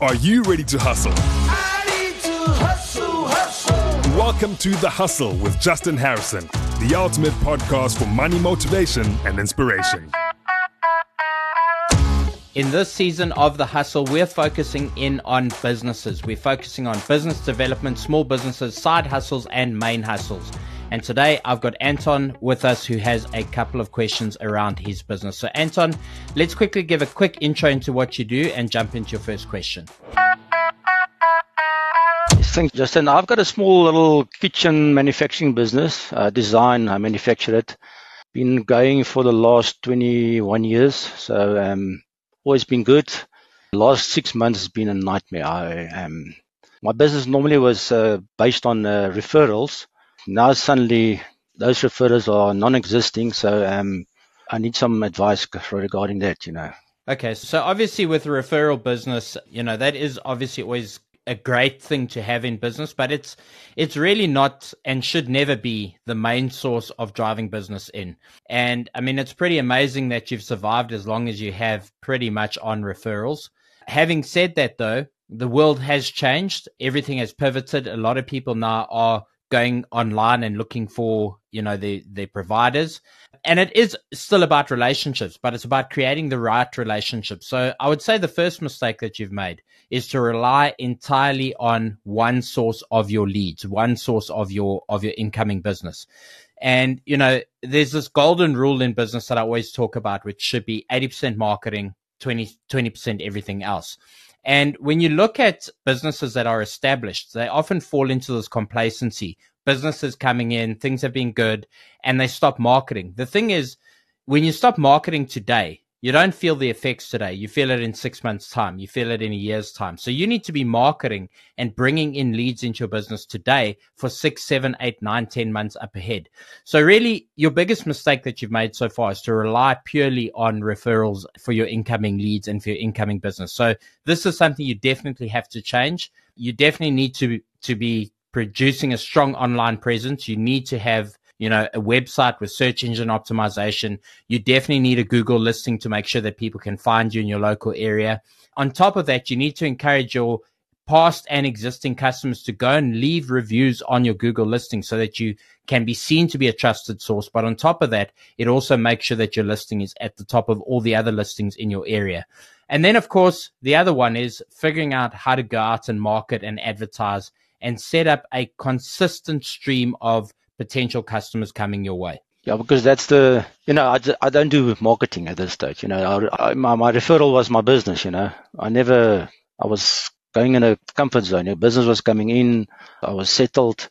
Are you ready to hustle? to hustle, hustle. Welcome to The Hustle with Justin Harrison, the ultimate podcast for money motivation and inspiration. In this season of The Hustle, we're focusing in on businesses. We're focusing on business development, small businesses, side hustles, and main hustles. And today I've got Anton with us who has a couple of questions around his business. So, Anton, let's quickly give a quick intro into what you do and jump into your first question. Thanks, Justin. I've got a small little kitchen manufacturing business, uh, design, I manufacture it. Been going for the last 21 years, so um, always been good. The last six months has been a nightmare. I, um, my business normally was uh, based on uh, referrals now suddenly those referrals are non-existing. So um, I need some advice regarding that. You know. Okay, so obviously with a referral business, you know that is obviously always a great thing to have in business, but it's it's really not and should never be the main source of driving business in. And I mean, it's pretty amazing that you've survived as long as you have, pretty much on referrals. Having said that, though, the world has changed. Everything has pivoted. A lot of people now are going online and looking for you know the the providers. And it is still about relationships but it's about creating the right relationships. So i would say the first mistake that you've made is to rely entirely on one source of your leads one source of your of your incoming business. And you know there's this golden rule in business that i always talk about which should be 80% marketing 20 20% everything else and when you look at businesses that are established, they often fall into this complacency. Businesses coming in, things have been good, and they stop marketing. The thing is, when you stop marketing today, you don't feel the effects today. You feel it in six months' time. You feel it in a year's time. So you need to be marketing and bringing in leads into your business today for six, seven, eight, nine, ten months up ahead. So really, your biggest mistake that you've made so far is to rely purely on referrals for your incoming leads and for your incoming business. So this is something you definitely have to change. You definitely need to to be producing a strong online presence. You need to have you know, a website with search engine optimization. You definitely need a Google listing to make sure that people can find you in your local area. On top of that, you need to encourage your past and existing customers to go and leave reviews on your Google listing so that you can be seen to be a trusted source. But on top of that, it also makes sure that your listing is at the top of all the other listings in your area. And then, of course, the other one is figuring out how to go out and market and advertise and set up a consistent stream of potential customers coming your way? Yeah, because that's the, you know, I, I don't do marketing at this stage. You know, I, I, my, my referral was my business, you know. I never, I was going in a comfort zone. Your business was coming in. I was settled.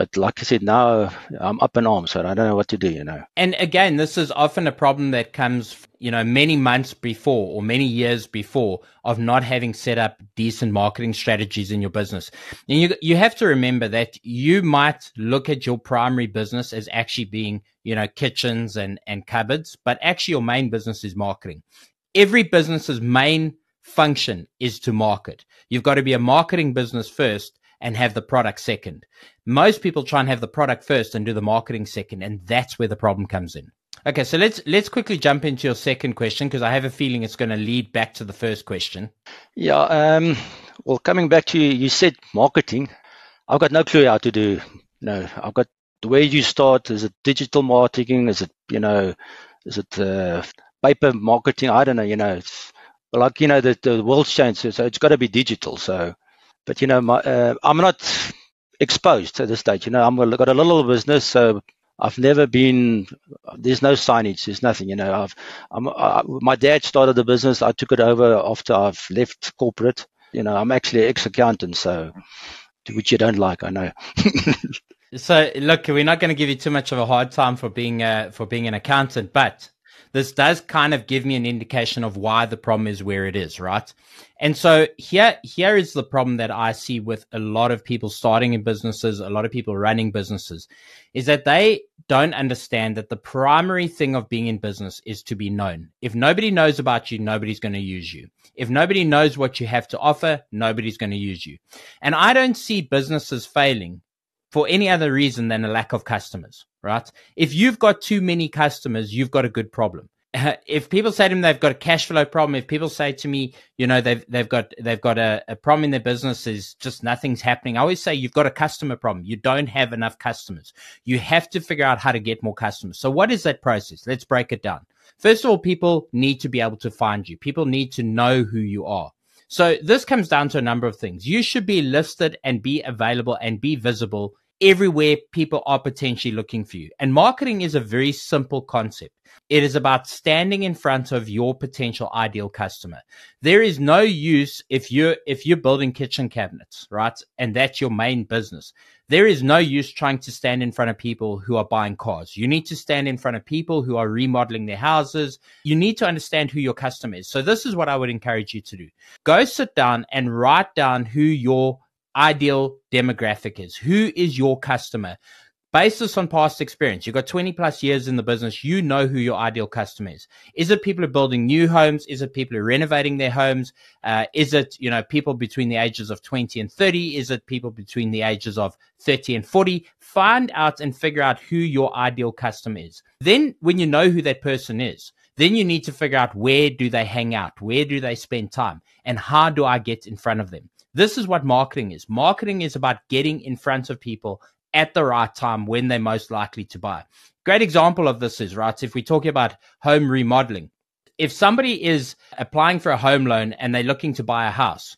But like I said, now I'm up in arms, so I don't know what to do, you know. And again, this is often a problem that comes, you know, many months before or many years before of not having set up decent marketing strategies in your business. And you you have to remember that you might look at your primary business as actually being, you know, kitchens and and cupboards, but actually your main business is marketing. Every business's main function is to market. You've got to be a marketing business first and have the product second. Most people try and have the product first and do the marketing second, and that's where the problem comes in. Okay, so let's let's quickly jump into your second question because I have a feeling it's going to lead back to the first question. Yeah, um, well, coming back to you, you said marketing. I've got no clue how to do. No, I've got the way you start. Is it digital marketing? Is it you know? Is it uh, paper marketing? I don't know. You know, it's like you know the the world's changed, so it's got to be digital. So but you know, my, uh, I'm not exposed at this stage. You know, I'm got a little business, so I've never been. There's no signage. There's nothing. You know, I've. I, my dad started the business. I took it over after I've left corporate. You know, I'm actually an ex accountant, so which you don't like, I know. so look, we're not going to give you too much of a hard time for being uh, for being an accountant, but this does kind of give me an indication of why the problem is where it is, right? And so here, here is the problem that I see with a lot of people starting in businesses, a lot of people running businesses, is that they don't understand that the primary thing of being in business is to be known. If nobody knows about you, nobody's going to use you. If nobody knows what you have to offer, nobody's going to use you. And I don't see businesses failing for any other reason than a lack of customers, right? If you've got too many customers, you've got a good problem. if people say to me they've got a cash flow problem, if people say to me, you know, they've they've got they've got a, a problem in their business, is just nothing's happening. I always say you've got a customer problem. You don't have enough customers. You have to figure out how to get more customers. So what is that process? Let's break it down. First of all, people need to be able to find you. People need to know who you are. So this comes down to a number of things. You should be listed and be available and be visible everywhere people are potentially looking for you. And marketing is a very simple concept. It is about standing in front of your potential ideal customer. There is no use if you're if you're building kitchen cabinets, right? And that's your main business. There is no use trying to stand in front of people who are buying cars. You need to stand in front of people who are remodeling their houses. You need to understand who your customer is. So this is what I would encourage you to do. Go sit down and write down who your ideal demographic is. Who is your customer? Based on past experience, you've got 20 plus years in the business. You know who your ideal customer is. Is it people who are building new homes? Is it people who are renovating their homes? Uh, is it, you know, people between the ages of 20 and 30? Is it people between the ages of 30 and 40? Find out and figure out who your ideal customer is. Then when you know who that person is, then you need to figure out where do they hang out? Where do they spend time? And how do I get in front of them? This is what marketing is. Marketing is about getting in front of people at the right time when they're most likely to buy. Great example of this is, right, if we're talking about home remodeling, if somebody is applying for a home loan and they're looking to buy a house,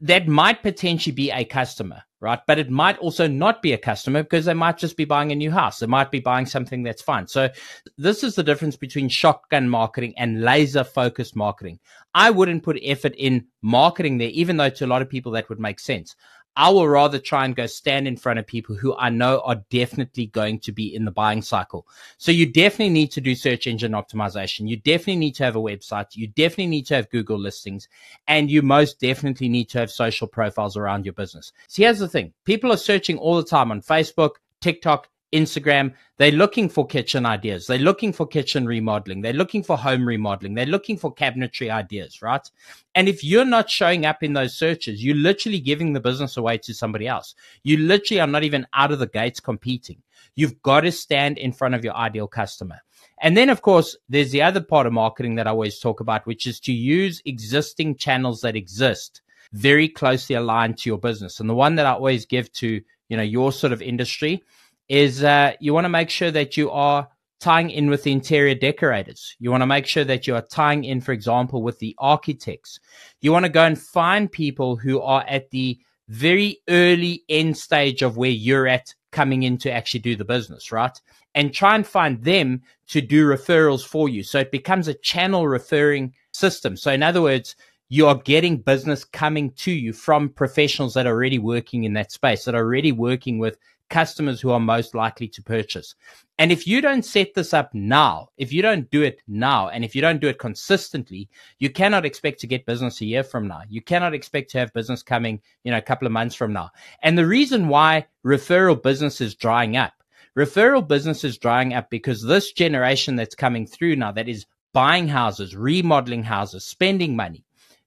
that might potentially be a customer, right? But it might also not be a customer because they might just be buying a new house. They might be buying something that's fine. So this is the difference between shotgun marketing and laser focused marketing. I wouldn't put effort in marketing there, even though to a lot of people that would make sense. I will rather try and go stand in front of people who I know are definitely going to be in the buying cycle. So you definitely need to do search engine optimization. You definitely need to have a website. You definitely need to have Google listings and you most definitely need to have social profiles around your business. See, here's the thing. People are searching all the time on Facebook, TikTok, Instagram, they're looking for kitchen ideas. They're looking for kitchen remodeling. They're looking for home remodeling. They're looking for cabinetry ideas, right? And if you're not showing up in those searches, you're literally giving the business away to somebody else. You literally are not even out of the gates competing. You've got to stand in front of your ideal customer. And then, of course, there's the other part of marketing that I always talk about, which is to use existing channels that exist very closely aligned to your business. And the one that I always give to, you know, your sort of industry is uh, you want to make sure that you are tying in with the interior decorators. You want to make sure that you are tying in, for example, with the architects. You want to go and find people who are at the very early end stage of where you're at coming in to actually do the business, right? And try and find them to do referrals for you. So it becomes a channel referring system. So in other words, you are getting business coming to you from professionals that are already working in that space, that are already working with customers who are most likely to purchase. And if you don't set this up now, if you don't do it now, and if you don't do it consistently, you cannot expect to get business a year from now. You cannot expect to have business coming, you know, a couple of months from now. And the reason why referral business is drying up, referral business is drying up because this generation that's coming through now that is buying houses, remodeling houses, spending money,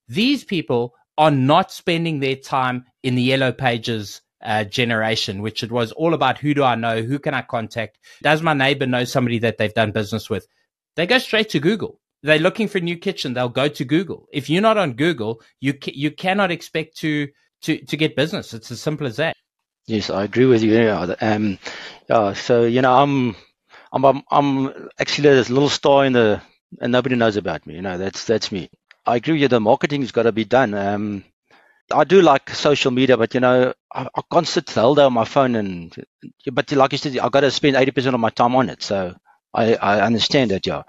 these people are not spending their time in the yellow pages uh, generation, which it was all about who do I know, who can I contact, does my neighbor know somebody that they've done business with? They go straight to Google. They're looking for a new kitchen. They'll go to Google. If you're not on Google, you ca- you cannot expect to to to get business. It's as simple as that. Yes, I agree with you. Um, yeah. So you know, I'm I'm I'm, I'm actually this little star in the and nobody knows about me. You know, that's that's me. I agree with you. The marketing's got to be done. Um, I do like social media, but you know, I, I can't sit day on my phone and. But like you said, I've got to spend eighty percent of my time on it, so I, I understand that, yeah.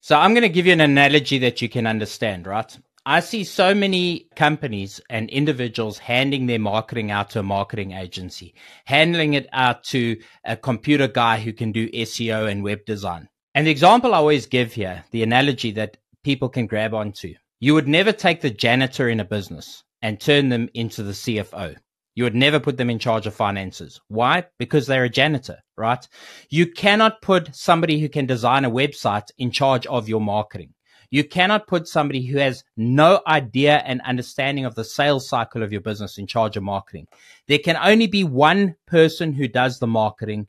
So I'm going to give you an analogy that you can understand, right? I see so many companies and individuals handing their marketing out to a marketing agency, handling it out to a computer guy who can do SEO and web design. And the example I always give here, the analogy that people can grab onto, you would never take the janitor in a business and turn them into the CFO. You would never put them in charge of finances. Why? Because they're a janitor, right? You cannot put somebody who can design a website in charge of your marketing. You cannot put somebody who has no idea and understanding of the sales cycle of your business in charge of marketing. There can only be one person who does the marketing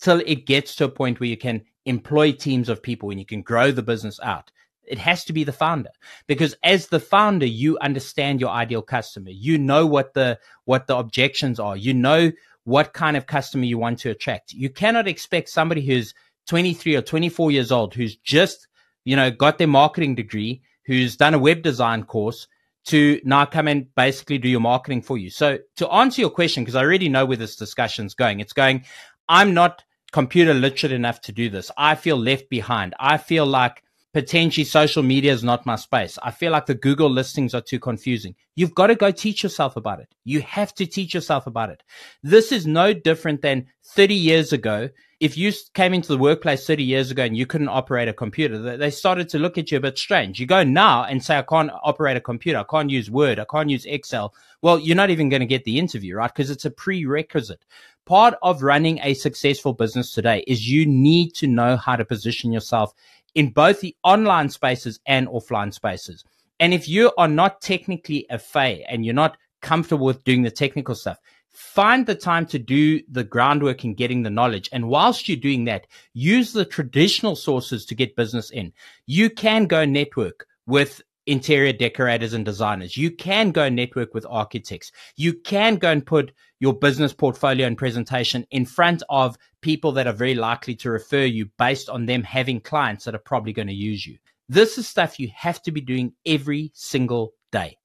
till it gets to a point where you can employ teams of people, and you can grow the business out, it has to be the founder. Because as the founder you understand your ideal customer. You know what the what the objections are. You know what kind of customer you want to attract. You cannot expect somebody who's 23 or 24 years old who's just you know got their marketing degree who's done a web design course to now come and basically do your marketing for you. So to answer your question because i already know where this discussion's going it's going i'm not computer literate enough to do this. I feel left behind. I feel like potentially social media is not my space. I feel like the Google listings are too confusing. You've got to go teach yourself about it. You have to teach yourself about it. This is no different than 30 years ago. If you came into the workplace 30 years ago and you couldn't operate a computer, they started to look at you a bit strange. You go now and say, I can't operate a computer. I can't use Word. I can't use Excel. Well, you're not even going to get the interview, right? Because it's a prerequisite. Part of running a successful business today is you need to know how to position yourself in both the online spaces and offline spaces. And if you are not technically a fay and you're not comfortable with doing the technical stuff, find the time to do the groundwork in getting the knowledge. And whilst you're doing that, use the traditional sources to get business in. You can go network with interior decorators and designers. You can go network with architects. You can go and put your business portfolio and presentation in front of people that are very likely to refer you based on them having clients that are probably going to use you. This is stuff you have to be doing every single day.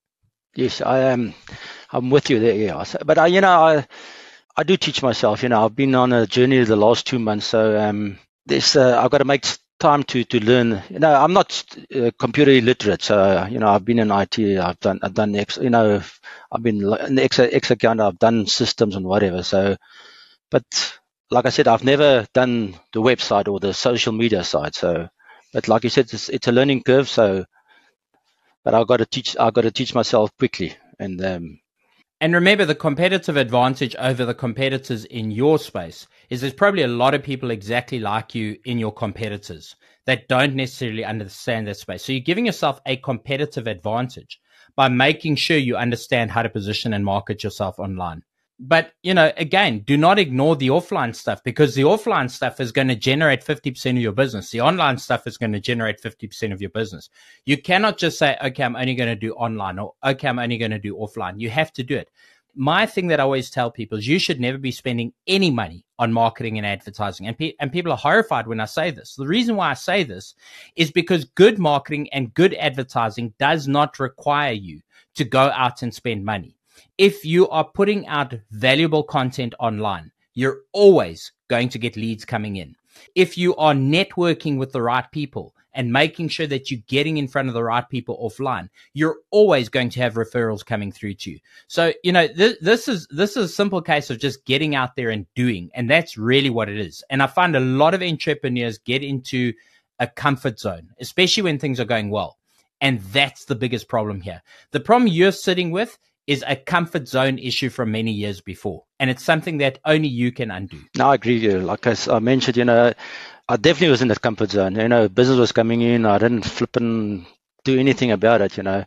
Yes, I am. I'm with you there. Yeah, but I, you know, I, I do teach myself. You know, I've been on a journey the last two months, so um, this uh, I've got to make time to to learn. You know, I'm not uh, computer illiterate, so you know, I've been in IT. I've done I've done. You know, I've been in X, X account. I've done systems and whatever. So, but like I said, I've never done the website or the social media side. So, but like you said, it's, it's a learning curve. So, but I've got to teach. I've got to teach myself quickly and. Um, and remember, the competitive advantage over the competitors in your space is there's probably a lot of people exactly like you in your competitors that don't necessarily understand that space. So you're giving yourself a competitive advantage by making sure you understand how to position and market yourself online. But you know again do not ignore the offline stuff because the offline stuff is going to generate 50% of your business. The online stuff is going to generate 50% of your business. You cannot just say okay i'm only going to do online or okay i'm only going to do offline. You have to do it my thing that I always tell people is you should never be spending any money on marketing and advertising. And, pe- and people are horrified when I say this. The reason why I say this is because good marketing and good advertising does not require you to go out and spend money if you are putting out valuable content online, you're always going to get leads coming in. If you are networking with the right people and making sure that you're getting in front of the right people offline, you're always going to have referrals coming through to you. So, you know, th- this is this is a simple case of just getting out there and doing, and that's really what it is. And I find a lot of entrepreneurs get into a comfort zone, especially when things are going well. And that's the biggest problem here. The problem you're sitting with is a comfort zone issue from many years before. And it's something that only you can undo. No, I agree with you. Like I, mentioned, you know, I definitely was in that comfort zone. You know, business was coming in. I didn't flip and do anything about it, you know.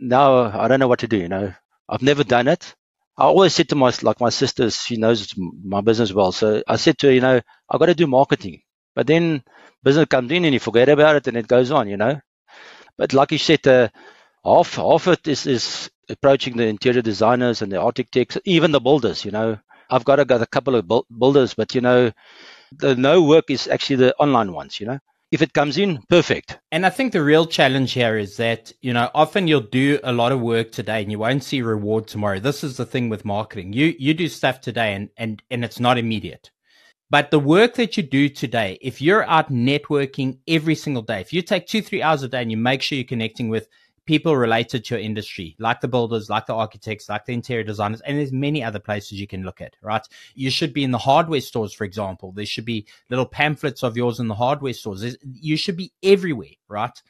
Now I don't know what to do, you know. I've never done it. I always said to my, like my sister, she knows my business well. So I said to her, you know, I've got to do marketing. But then business comes in and you forget about it and it goes on, you know. But like you said, uh, half half it is is approaching the interior designers and the architects, even the builders. You know, I've got, got a couple of builders, but you know, the no work is actually the online ones. You know, if it comes in, perfect. And I think the real challenge here is that, you know, often you'll do a lot of work today and you won't see reward tomorrow. This is the thing with marketing. You you do stuff today and and and it's not immediate. But the work that you do today, if you're out networking every single day, if you take two, three hours a day and you make sure you're connecting with people related to your industry, like the builders, like the architects, like the interior designers, and there's many other places you can look at, right? You should be in the hardware stores, for example. There should be little pamphlets of yours in the hardware stores. There's, you should be everywhere, right?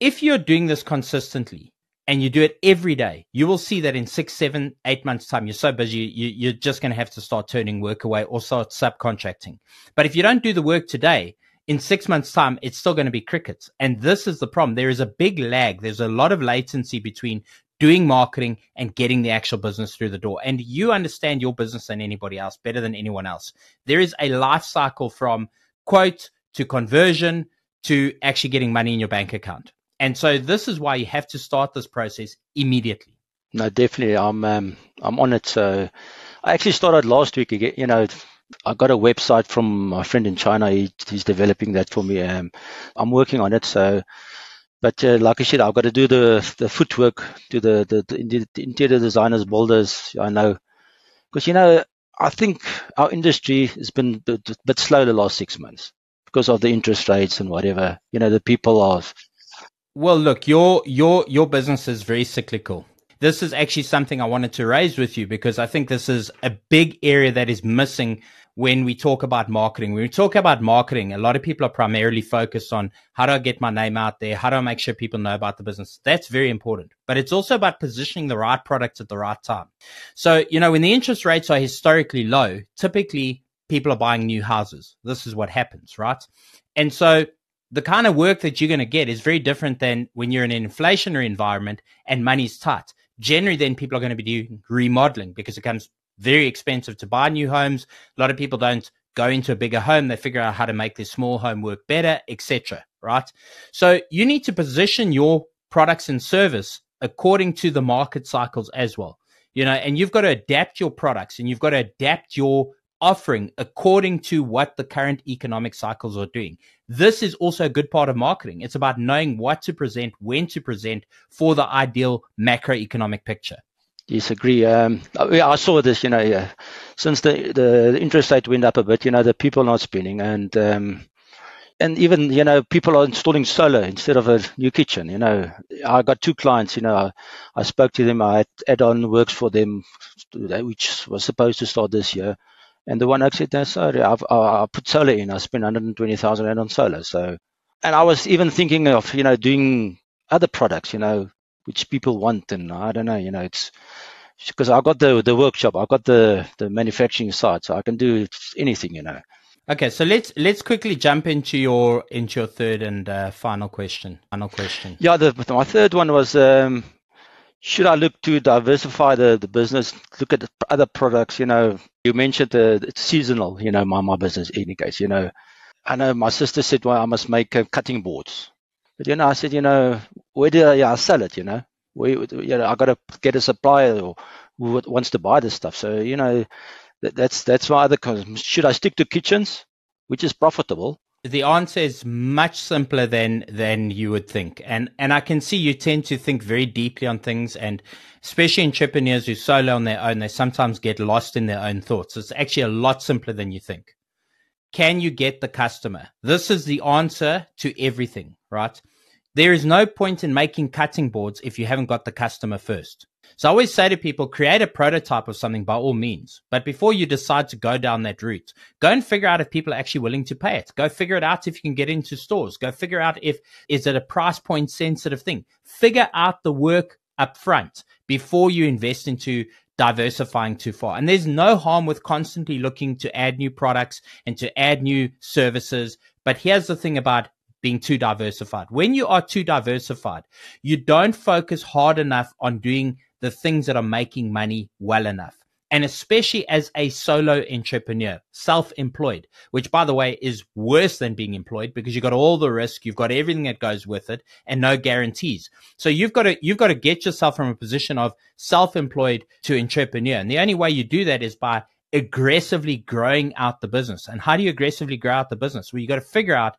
If you're doing this consistently and you do it every day, you will see that in six, seven, eight months' time, you're so busy, you, you're just going to have to start turning work away or start subcontracting. But if you don't do the work today, in six months' time, it's still going to be crickets. And this is the problem. There is a big lag. There's a lot of latency between doing marketing and getting the actual business through the door. And you understand your business than anybody else better than anyone else. There is a life cycle from quote to conversion to actually getting money in your bank account. And so this is why you have to start this process immediately. No, definitely. I'm um, I'm on it. So I actually started last week. again. You know, I got a website from my friend in China. He, he's developing that for me. Um, I'm working on it. So, but uh, like I said, I've got to do the the footwork, do the the, the interior designers, builders. I know because you know I think our industry has been a bit, slow the last six months because of the interest rates and whatever. You know, the people are. Well, look, your your your business is very cyclical this is actually something I wanted to raise with you because I think this is a big area that is missing when we talk about marketing. When we talk about marketing, a lot of people are primarily focused on how do I get my name out there? How do I make sure people know about the business? That's very important. But it's also about positioning the right products at the right time. So, you know, when the interest rates are historically low, typically people are buying new houses. This is what happens, right? And so the kind of work that you're going to get is very different than when you're in an inflationary environment and money's tight generally then people are going to be doing remodeling because it becomes very expensive to buy new homes. A lot of people don't go into a bigger home. They figure out how to make their small home work better, etc. Right. So you need to position your products and service according to the market cycles as well. You know, and you've got to adapt your products and you've got to adapt your offering according to what the current economic cycles are doing. This is also a good part of marketing. It's about knowing what to present, when to present for the ideal macroeconomic picture. Disagree. Um, I saw this, you know, yeah. since the, the interest rate went up a bit, you know, the people are not spending and, um, and even, you know, people are installing solar instead of a new kitchen. You know, I got two clients, you know, I, I spoke to them. I had add-on works for them, which was supposed to start this year and the one actually said, sorry, I've, I put solar in. I spent 120,000 rand on solar. So, and I was even thinking of, you know, doing other products, you know, which people want. And I don't know, you know, it's because I got the, the workshop, I've got the, the manufacturing side, so I can do anything, you know. Okay, so let's let's quickly jump into your into your third and uh, final question. Final question. Yeah, the, my third one was um, should I look to diversify the, the business, look at other products? You know, you mentioned the it's seasonal, you know, my, my business in any case, you know. I know my sister said, well, I must make uh, cutting boards. But, you know, I said, you know, where do I, sell it, you know? Where, you know, I got to get a supplier or who wants to buy this stuff. So, you know, that, that's that's my other. Should I stick to kitchens, which is profitable, the answer is much simpler than than you would think. And and i can see you tend to think very deeply on things and especially entrepreneurs who solo on their own they sometimes get lost in their own thoughts. It's actually a lot simpler than you think. Can you get the customer? This is the answer to everything right? There is no point in making cutting boards if you haven't got the customer first so I always say to people, create a prototype of something by all means. But before you decide to go down that route, go and figure out if people are actually willing to pay it. Go figure it out if you can get into stores. Go figure out if is it a price point sensitive thing. Figure out the work up front before you invest into diversifying too far. And there's no harm with constantly looking to add new products and to add new services. But here's the thing about being too diversified. When you are too diversified, you don't focus hard enough on doing the things that are making money well enough. And especially as a solo entrepreneur, self employed, which by the way is worse than being employed because you've got all the risk, you've got everything that goes with it and no guarantees. So you've got to, you've got to get yourself from a position of self employed to entrepreneur. And the only way you do that is by aggressively growing out the business. And how do you aggressively grow out the business? Well, you got to figure out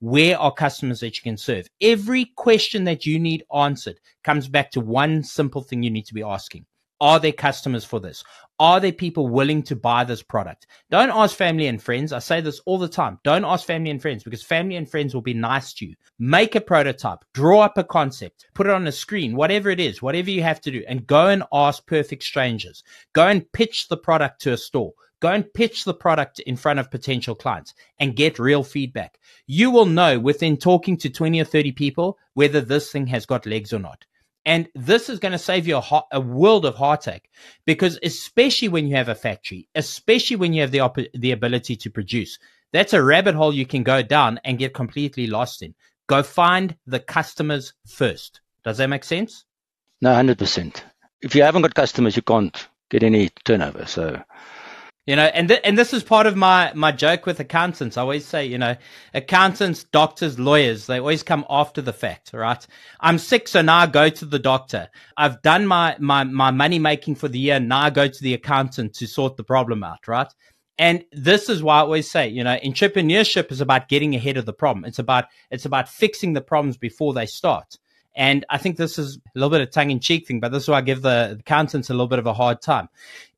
where are customers that you can serve? Every question that you need answered comes back to one simple thing you need to be asking. Are there customers for this? Are there people willing to buy this product? Don't ask family and friends. I say this all the time. Don't ask family and friends because family and friends will be nice to you. Make a prototype, draw up a concept, put it on a screen, whatever it is, whatever you have to do, and go and ask perfect strangers. Go and pitch the product to a store. Go and pitch the product in front of potential clients and get real feedback. You will know within talking to 20 or 30 people whether this thing has got legs or not. And this is going to save you a, heart, a, world of heartache because especially when you have a factory, especially when you have the, op- the ability to produce, that's a rabbit hole you can go down and get completely lost in. Go find the customers first. Does that make sense? No, 100%. If you haven't got customers, you can't get any turnover. So You know, and th- and this is part of my my joke with accountants. I always say, you know, accountants, doctors, lawyers, they always come after the fact, right? I'm sick, so now I go to the doctor. I've done my my my money making for the year. Now I go to the accountant to sort the problem out, right? And this is why I always say, you know, entrepreneurship is about getting ahead of the problem. It's about it's about fixing the problems before they start. And I think this is a little bit of tongue in cheek thing, but this is why I give the accountants a little bit of a hard time.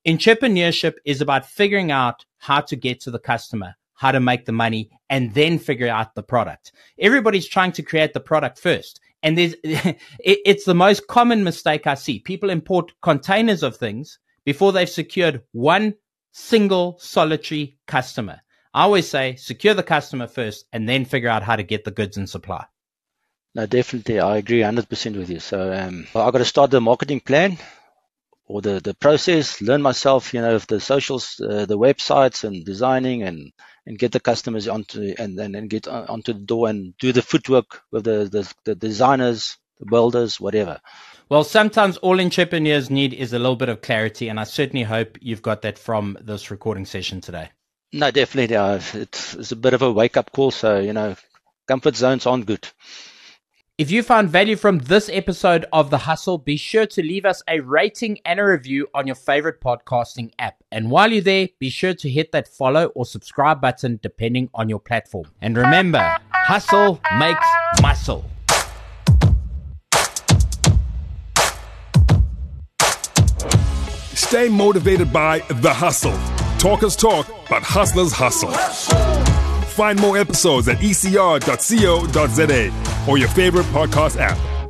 Entrepreneurship is about figuring out how to get to the customer, how to make the money, and then figure out the product. Everybody's trying to create the product first. And there's, it, it's the most common mistake I see. People import containers of things before they've secured one single solitary customer. I always say secure the customer first and then figure out how to get the goods in supply. No, definitely. I agree 100% with you. So um, I've got to start the marketing plan or the, the process, learn myself, you know, the socials, uh, the websites and designing and, and get the customers onto and then and get onto the door and do the footwork with the, the, the designers, the builders, whatever. Well, sometimes all entrepreneurs need is a little bit of clarity, and I certainly hope you've got that from this recording session today. No, definitely. Uh, it's, it's a bit of a wake up call. So, you know, comfort zones aren't good. If you found value from this episode of The Hustle, be sure to leave us a rating and a review on your favorite podcasting app. And while you're there, be sure to hit that follow or subscribe button depending on your platform. And remember, hustle makes muscle. Stay motivated by The Hustle. Talkers talk, but hustlers hustle. Find more episodes at ecr.co.za or your favorite podcast app.